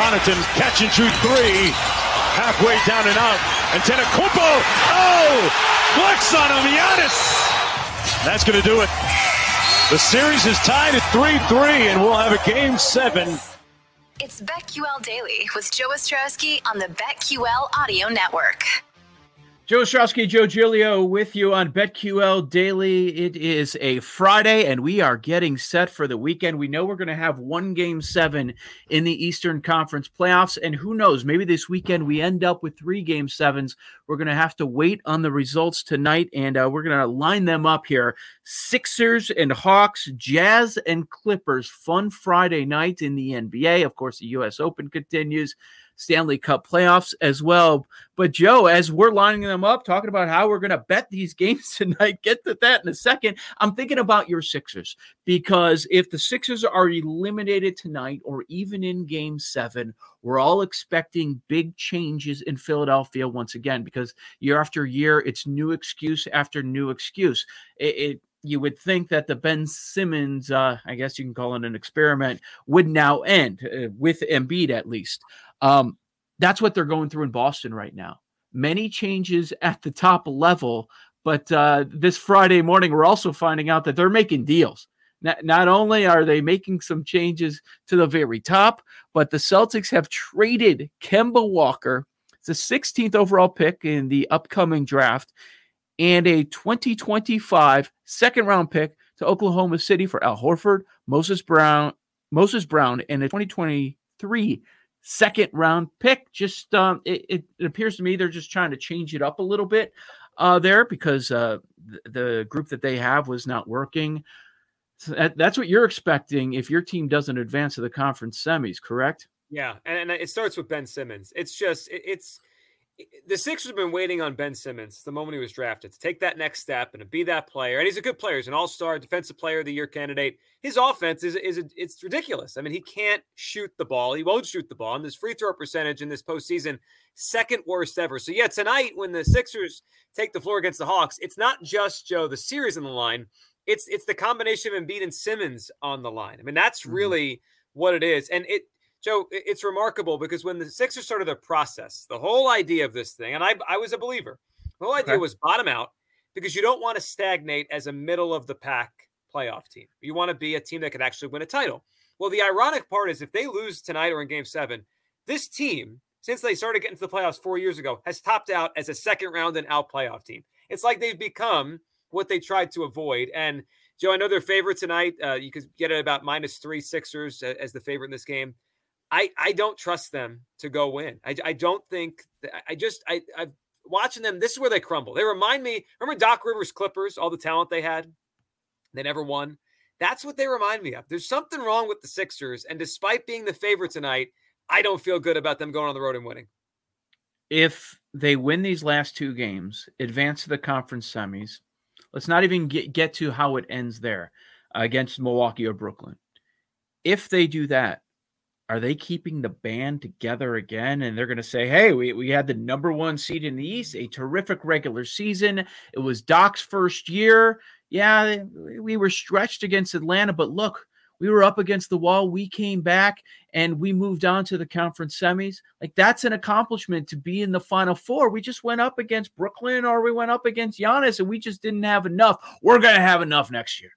Connaughton catch and shoot three. Halfway down and out. And Antetokounmpo. Oh! Flex on him, Giannis. That's going to do it. The series is tied at 3-3, and we'll have a game seven. It's BetQL Daily with Joe Ostrowski on the BetQL Audio Network. Joe Ostrowski, Joe Giglio with you on BetQL Daily. It is a Friday, and we are getting set for the weekend. We know we're going to have one game seven in the Eastern Conference playoffs, and who knows, maybe this weekend we end up with three game sevens. We're going to have to wait on the results tonight, and uh, we're going to line them up here Sixers and Hawks, Jazz and Clippers. Fun Friday night in the NBA. Of course, the U.S. Open continues. Stanley Cup playoffs as well. But Joe, as we're lining them up, talking about how we're going to bet these games tonight, get to that in a second. I'm thinking about your Sixers because if the Sixers are eliminated tonight or even in game seven, we're all expecting big changes in Philadelphia once again because year after year, it's new excuse after new excuse. It, it you would think that the Ben Simmons, uh, I guess you can call it an experiment, would now end uh, with Embiid at least. Um, that's what they're going through in Boston right now. Many changes at the top level, but uh, this Friday morning, we're also finding out that they're making deals. Not, not only are they making some changes to the very top, but the Celtics have traded Kemba Walker, the 16th overall pick in the upcoming draft, and a 2025 second round pick to Oklahoma City for Al Horford, Moses Brown, Moses Brown, and a 2023 second round pick. Just um, it, it, appears to me they're just trying to change it up a little bit uh, there because uh, th- the group that they have was not working. So that, that's what you're expecting if your team doesn't advance to the conference semis, correct? Yeah, and, and it starts with Ben Simmons. It's just it, it's the Sixers have been waiting on Ben Simmons the moment he was drafted to take that next step and to be that player. And he's a good player. He's an all-star defensive player of the year candidate. His offense is is a, it's ridiculous. I mean, he can't shoot the ball. He won't shoot the ball. And this free throw percentage in this postseason, second worst ever. So yeah, tonight when the Sixers take the floor against the Hawks, it's not just Joe the series on the line. It's it's the combination of Embiid and Simmons on the line. I mean, that's mm-hmm. really what it is. And it Joe, it's remarkable because when the Sixers started their process, the whole idea of this thing, and I, I was a believer, the whole idea okay. was bottom out because you don't want to stagnate as a middle of the pack playoff team. You want to be a team that could actually win a title. Well, the ironic part is if they lose tonight or in game seven, this team, since they started getting to the playoffs four years ago, has topped out as a second round and out playoff team. It's like they've become what they tried to avoid. And Joe, I know they're favorite tonight. Uh, you could get it about minus three Sixers as the favorite in this game. I I don't trust them to go win. I, I don't think I just I I've watching them. This is where they crumble. They remind me. Remember Doc Rivers Clippers, all the talent they had, they never won. That's what they remind me of. There's something wrong with the Sixers, and despite being the favorite tonight, I don't feel good about them going on the road and winning. If they win these last two games, advance to the conference semis. Let's not even get, get to how it ends there uh, against Milwaukee or Brooklyn. If they do that, are they keeping the band together again? And they're going to say, hey, we, we had the number one seed in the East, a terrific regular season. It was Doc's first year. Yeah, we were stretched against Atlanta, but look, we were up against the wall. We came back and we moved on to the conference semis. Like that's an accomplishment to be in the final four. We just went up against Brooklyn or we went up against Giannis and we just didn't have enough. We're going to have enough next year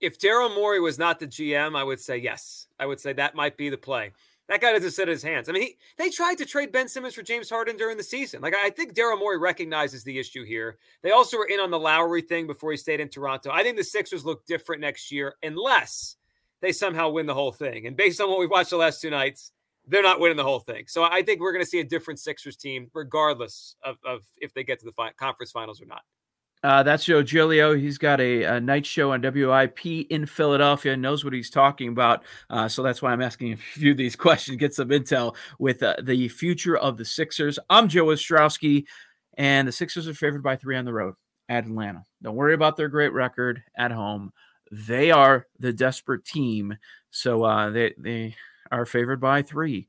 if Daryl Morey was not the GM, I would say yes. I would say that might be the play. That guy doesn't sit his hands. I mean, he, they tried to trade Ben Simmons for James Harden during the season. Like, I think Daryl Morey recognizes the issue here. They also were in on the Lowry thing before he stayed in Toronto. I think the Sixers look different next year unless they somehow win the whole thing. And based on what we've watched the last two nights, they're not winning the whole thing. So I think we're going to see a different Sixers team, regardless of, of if they get to the fi- conference finals or not. Uh, that's Joe Giglio. He's got a, a, night show on WIP in Philadelphia. Knows what he's talking about. Uh, so that's why I'm asking a few of these questions, get some intel with uh, the future of the Sixers. I'm Joe Ostrowski, and the Sixers are favored by three on the road at Atlanta. Don't worry about their great record at home. They are the desperate team. So uh, they they are favored by three.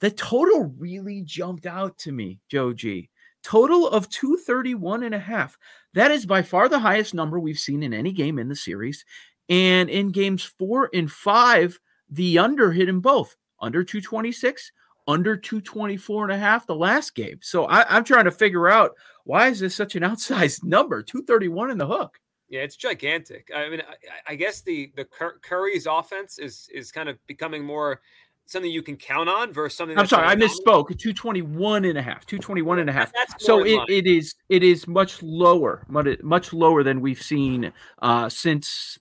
The total really jumped out to me, Joe G. Total of 231 and a half. That is by far the highest number we've seen in any game in the series. And in games four and five, the under hit in both under 226, under 224 and a half the last game. So I, am trying to figure out why is this such an outsized number? 231 in the hook. Yeah, it's gigantic. I mean, I, I guess the the Curry's offense is is kind of becoming more something you can count on versus something. I'm sorry, I misspoke. 221 and a half, 221 and a half. so it, it is it is much lower, much, much lower than we've seen uh, since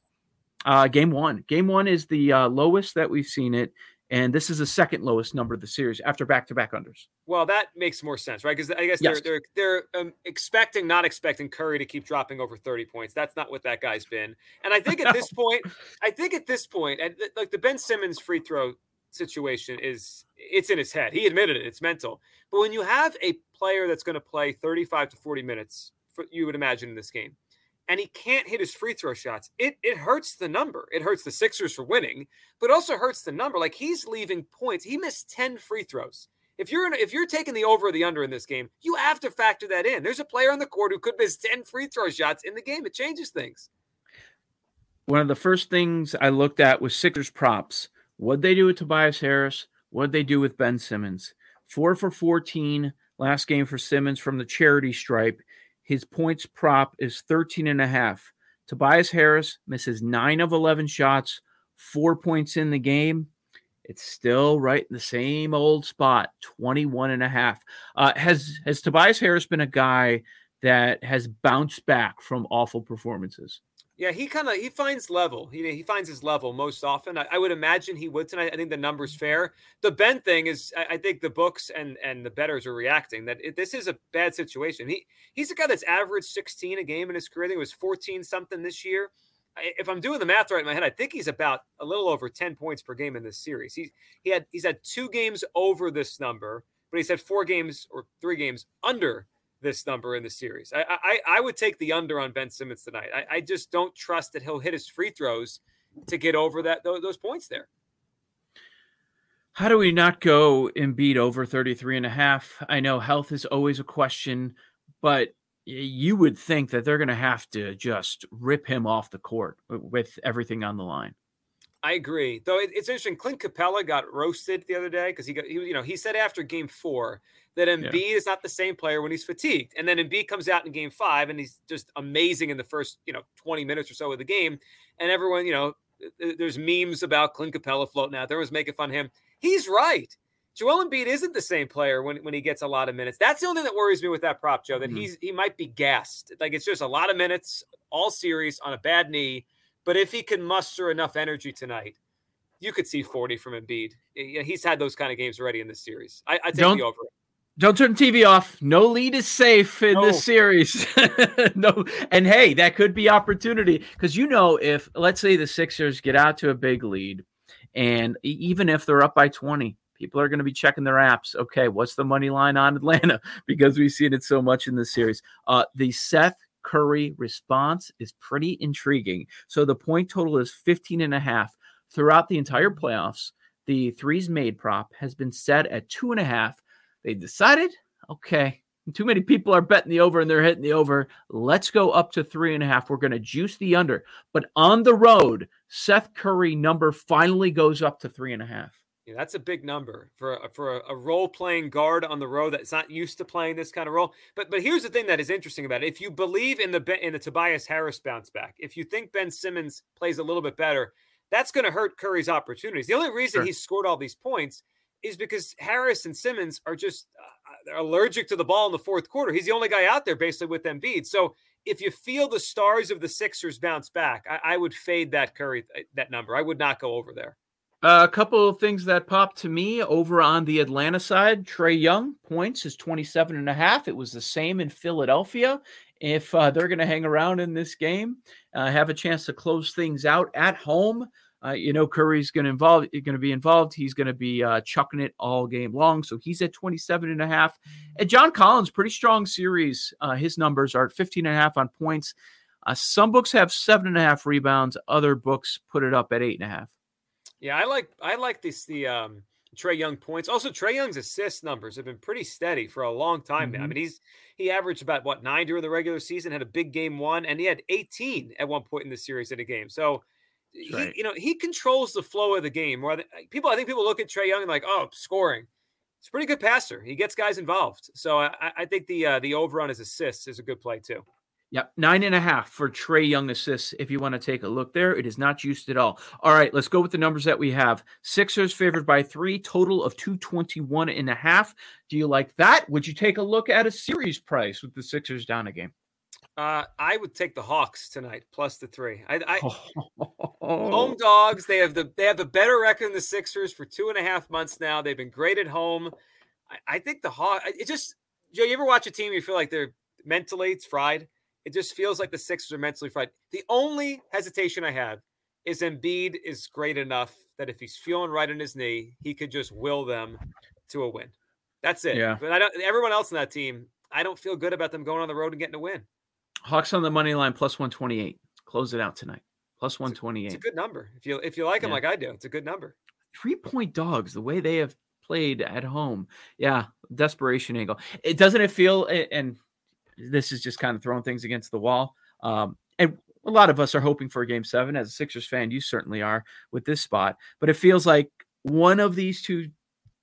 uh, game one. Game one is the uh, lowest that we've seen it, and this is the second lowest number of the series after back to back unders. Well, that makes more sense, right? Because I guess yes. they're they're they're um, expecting, not expecting Curry to keep dropping over 30 points. That's not what that guy's been. And I think at this point, I think at this point, and like the Ben Simmons free throw situation is it's in his head. He admitted it. It's mental. But when you have a player that's going to play 35 to 40 minutes, for, you would imagine in this game, and he can't hit his free throw shots, it it hurts the number. It hurts the Sixers for winning, but also hurts the number. Like he's leaving points. He missed 10 free throws. If you're in, if you're taking the over or the under in this game, you have to factor that in. There's a player on the court who could miss 10 free throw shots in the game. It changes things. One of the first things I looked at was Sixers props What'd they do with Tobias Harris? What'd they do with Ben Simmons? Four for 14 last game for Simmons from the charity stripe. His points prop is 13 and a half. Tobias Harris misses nine of 11 shots, four points in the game. It's still right in the same old spot, 21 and a half. Uh, has, has Tobias Harris been a guy that has bounced back from awful performances? Yeah, he kind of he finds level. He he finds his level most often. I, I, would imagine he would tonight. I think the numbers mm-hmm. fair. The Ben thing is, I, I think the books and and the betters are reacting that it, this is a bad situation. He he's a guy that's averaged 16 a game in his career. I think it was 14 something this year. If I'm doing the math right in my head, I think he's about a little over 10 points per game in this series. He he had he's had two games over this number, but he's had four games or three games under this number in the series. I I, I would take the under on Ben Simmons tonight. I, I just don't trust that he'll hit his free throws to get over that those, those points there. How do we not go Embiid over 33 and a half? I know health is always a question, but you would think that they're going to have to just rip him off the court with everything on the line. I agree. Though it's interesting, Clint Capela got roasted the other day because he got he you know he said after Game Four that Embiid yeah. is not the same player when he's fatigued, and then Embiid comes out in Game Five and he's just amazing in the first you know twenty minutes or so of the game, and everyone you know there's memes about Clint Capela floating out there was making fun of him. He's right. Joel Embiid isn't the same player when, when he gets a lot of minutes. That's the only thing that worries me with that prop, Joe. That mm-hmm. he's he might be gassed. Like it's just a lot of minutes all series on a bad knee but if he can muster enough energy tonight, you could see 40 from Embiid. He's had those kind of games already in this series. I, I take don't, the over. Don't turn the TV off. No lead is safe in no. this series. no, and hey, that could be opportunity because you know if let's say the Sixers get out to a big lead, and even if they're up by 20, people are going to be checking their apps. Okay, what's the money line on Atlanta? Because we've seen it so much in this series. Uh, the Seth Curry response is pretty intriguing. So the point total is 15 and a half throughout the entire playoffs. The threes made prop has been set at two and a half. They decided, okay, too many people are betting the over and they're hitting the over. Let's go up to three and a half. We're going to juice the under. But on the road, Seth Curry number finally goes up to three and a half. Yeah, that's a big number for a, for a, a role playing guard on the road that's not used to playing this kind of role. But but here's the thing that is interesting about it: if you believe in the in the Tobias Harris bounce back, if you think Ben Simmons plays a little bit better, that's going to hurt Curry's opportunities. The only reason sure. he scored all these points is because Harris and Simmons are just uh, allergic to the ball in the fourth quarter. He's the only guy out there basically with Embiid. So if you feel the stars of the Sixers bounce back, I, I would fade that Curry uh, that number. I would not go over there. Uh, a couple of things that popped to me over on the Atlanta side. Trae Young points is 27 and a half. It was the same in Philadelphia. If uh, they're going to hang around in this game, uh, have a chance to close things out at home, uh, you know Curry's going to involve going to be involved. He's going to be uh, chucking it all game long. So he's at 27 and a half. And John Collins, pretty strong series. Uh, his numbers are at 15 and a half on points. Some books have seven and a half rebounds. Other books put it up at eight and a half. Yeah, I like I like this the um Trae Young points. Also, Trae Young's assist numbers have been pretty steady for a long time now. Mm-hmm. I mean, he's he averaged about what nine during the regular season, had a big game one, and he had 18 at one point in the series in a game. So right. he, you know, he controls the flow of the game. More people, I think people look at Trae Young and like, oh, scoring. It's a pretty good passer. He gets guys involved. So I, I think the uh, the over on his assists is a good play too. Yep, nine and a half for Trae Young assists. If you want to take a look there, it is not juiced at all. All right, let's go with the numbers that we have. Sixers favored by three, total of 221 and a half. Do you like that? Would you take a look at a series price with the Sixers down a game? Uh, I would take the Hawks tonight plus the three. I, I home dogs. They have the they have the better record than the Sixers for two and a half months now. They've been great at home. I, I think the Hawks. It just Joe. You ever watch a team you feel like they're mentally it's fried? It just feels like the Sixers are mentally fried. The only hesitation I have is Embiid is great enough that if he's feeling right in his knee, he could just will them to a win. That's it. Yeah. But I don't. Everyone else in that team, I don't feel good about them going on the road and getting a win. Hawks on the money line plus 128. Close it out tonight. Plus 128. It's a, good number. If you if you like them yeah. like I do, it's a good number. Three point dogs, the way they have played at home. Yeah, desperation angle. It doesn't it feel and this is just kind of throwing things against the wall. Um, and a lot of us are hoping for a game seven. As a Sixers fan, you certainly are with this spot. But it feels like one of these two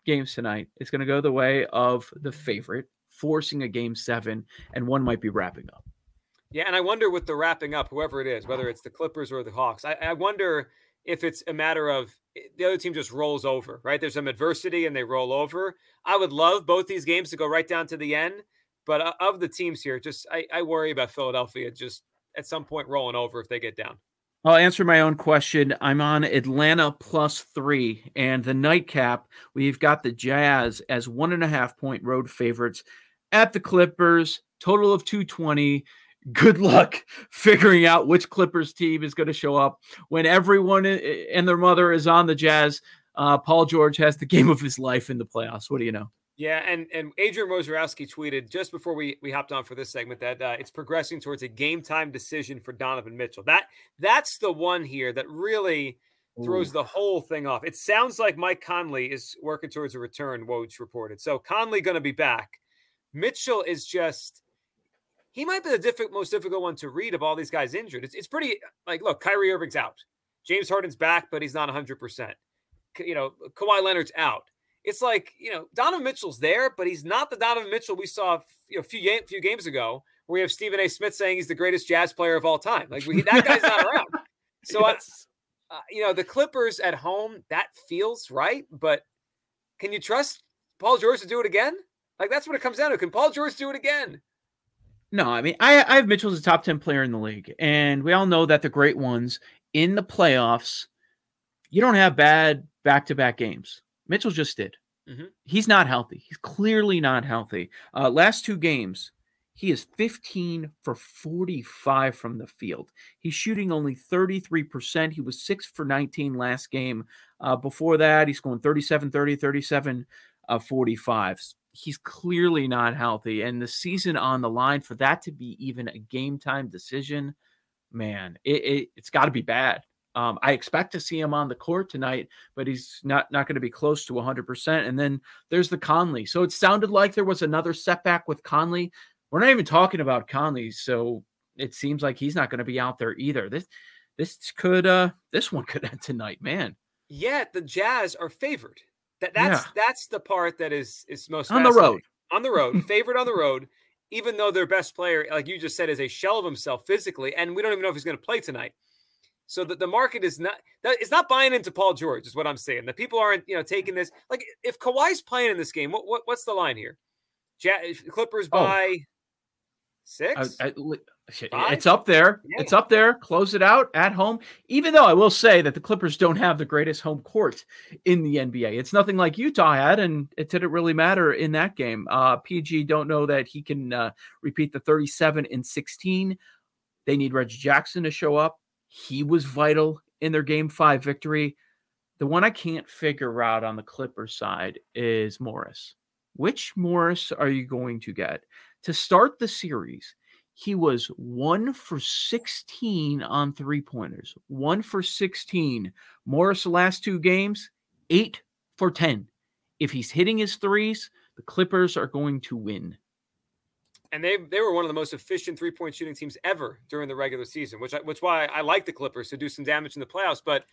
games tonight is going to go the way of the favorite, forcing a game seven, and one might be wrapping up. Yeah, and I wonder with the wrapping up, whoever it is, whether it's the Clippers or the Hawks, I, I wonder if it's a matter of eh, the other team just rolls over, right? There's some adversity and they roll over. I would love both these games to go right down to the end, but uh, of the teams here, just I, I worry about Philadelphia just at some point rolling over if they get down. I'll answer my own question. I'm on Atlanta plus three, and the nightcap. We've got the Jazz as one and a half point road favorites at the Clippers. Total of 220 good luck figuring out which Clippers team is going to show up when everyone and their mother is on the Jazz. Uh, Paul George has the game of his life in the playoffs. What do you know? Yeah, and and Adrian Wojnarowski tweeted just before we we hopped on for this segment that uh, it's progressing towards a game time decision for Donovan Mitchell. That that's the one here that really throws Ooh. the whole thing off. It sounds like Mike Conley is working towards a return. Woj reported. So Conley going to be back. Mitchell is just he might be the difficult, most difficult one to read of all these guys injured. It's, it's pretty like, look, Kyrie Irving's out. James Harden's back, but he's not 100%. You know, Kawhi Leonard's out. It's like, you know, Donovan Mitchell's there, but he's not the Donovan Mitchell we saw a few, few games ago where we have Stephen A. Smith saying he's the greatest jazz player of all time. Like, we, that guy's not around. So, yes. I, uh, you know, the Clippers at home, that feels right, but can you trust Paul George to do it again? Like, that's what it comes down to. Can Paul George do it again? No, I mean, I, I have Mitchell as a top 10 player in the league. And we all know that the great ones in the playoffs, you don't have bad back to back games. Mitchell just did. Mm-hmm. He's not healthy. He's clearly not healthy. Uh, last two games, he is 15 for 45 from the field. He's shooting only 33%. He was 6 for 19 last game. Uh, before that, he's going 37 30, 37 uh, 45 he's clearly not healthy. And the season on the line for that to be even a game time decision, man, it, it, has got to be bad. Um, I expect to see him on the court tonight, but he's not not going to be close to 100%. And then there's the Conley. So it sounded like there was another setback with Conley. We're not even talking about Conley, so it seems like he's not going to be out there either. This this could uh this one could end tonight, man. Yet the Jazz are favored. That that's yeah. that's the part that is is most on the road. On the road, favorite on the road, even though their best player, like you just said, is a shell of himself physically, and we don't even know if he's going to play tonight. So that the market is not it's not buying into Paul George is what I'm saying. The people aren't you know taking this like if Kawhi's playing in this game, what, what what's the line here? Clippers oh. by six. I, I, it's up there. Yeah. It's up there. Close it out at home. Even though I will say that the Clippers don't have the greatest home court in the NBA. It's nothing like Utah had, and it didn't really matter in that game. Uh, PG don't know that he can uh, repeat the 37 and 16. They need Reggie Jackson to show up. He was vital in their game five victory. The one I can't figure out on the Clippers side is Morris. Which Morris are you going to get? To start the series, he was one for 16 on three pointers, one for 16. Morris, last two games, eight for 10. If he's hitting his threes, the Clippers are going to win. And they they were one of the most efficient three point shooting teams ever during the regular season, which I, which why I like the Clippers to do some damage in the playoffs. But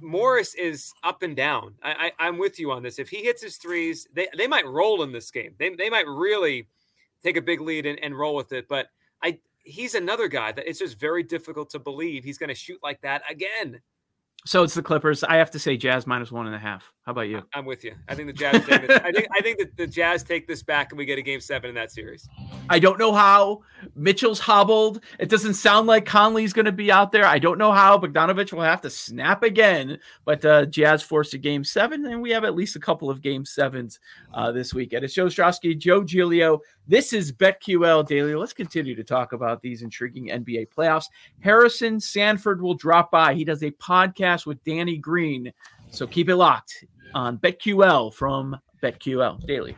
Morris is up and down. I, I am with you on this. If he hits his threes, they they might roll in this game. They they might really take a big lead and, and roll with it. But I he's another guy that it's just very difficult to believe he's going to shoot like that again. So it's the Clippers. I have to say Jazz minus one and a half. How about you? I'm with you. I think the Jazz. I think I think that the Jazz take this back and we get a game seven in that series. I don't know how Mitchell's hobbled. It doesn't sound like Conley's going to be out there. I don't know how Bogdanovich will have to snap again. But uh, Jazz forced a game seven, and we have at least a couple of game sevens uh, this weekend. It's Joe Ostrowski, Joe Giglio. This is BetQL Daily. Let's continue to talk about these intriguing NBA playoffs. Harrison Sanford will drop by. He does a podcast with Danny Green. So keep it locked on BetQL from BetQL Daily.